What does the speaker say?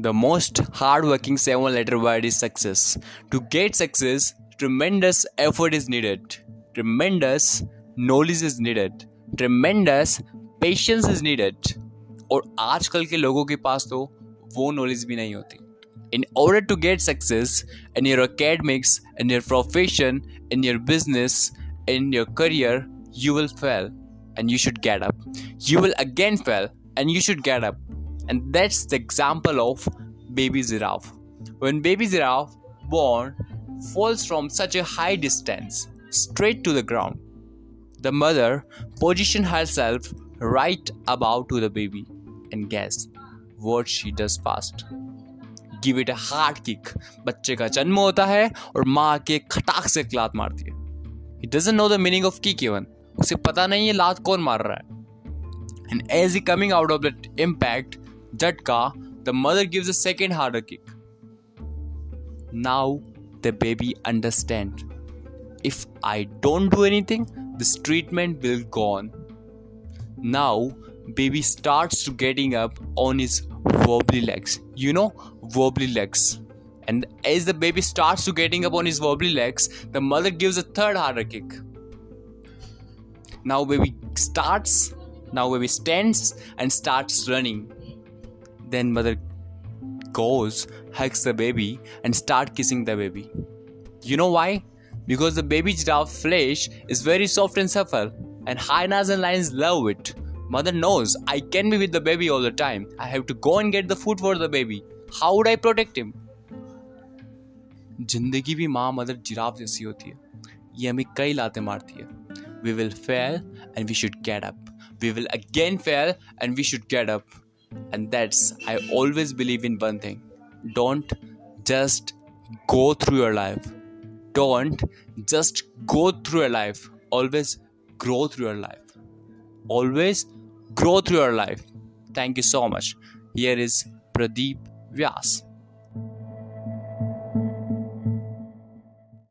The most hardworking seven letter word is success. To get success, tremendous effort is needed, tremendous knowledge is needed, tremendous patience is needed. और आजकल के लोगों के पास तो वो knowledge भी नहीं होती in order to get success in your academics in your profession in your business in your career you will fail and you should get up you will again fail and you should get up and that's the example of baby giraffe. When baby giraffe born falls from such a high distance straight to the ground, the mother positions herself right above to the baby and guess what she does fast. Give it a hard kick बच्चे का जन्म होता है और माँ के खटाक से लात मारती है he doesn't know the meaning of kick even उसे पता नहीं है लात कौन मार रहा है and as he coming out of that impact Jatka, the mother gives a second harder kick. Now the baby understands. If I don't do anything, this treatment will go on. Now baby starts to getting up on his wobbly legs. You know, wobbly legs. And as the baby starts to getting up on his wobbly legs, the mother gives a third harder kick. Now baby starts, now baby stands and starts running then mother goes, hugs the baby, and start kissing the baby. You know why? Because the baby giraffe flesh is very soft and supple, and hyenas and lions love it. Mother knows I can be with the baby all the time. I have to go and get the food for the baby. How would I protect him? जिंदगी भी माँ mother giraffe जैसी होती है ये हमें कई लाते मारती है we will fail and we should get up we will again fail and we should get up and that's i always believe in one thing. Don't just go through your life. Don't just go through your life. Always grow through your life. Always grow through your life. Thank you so much. Here is pradeep vyas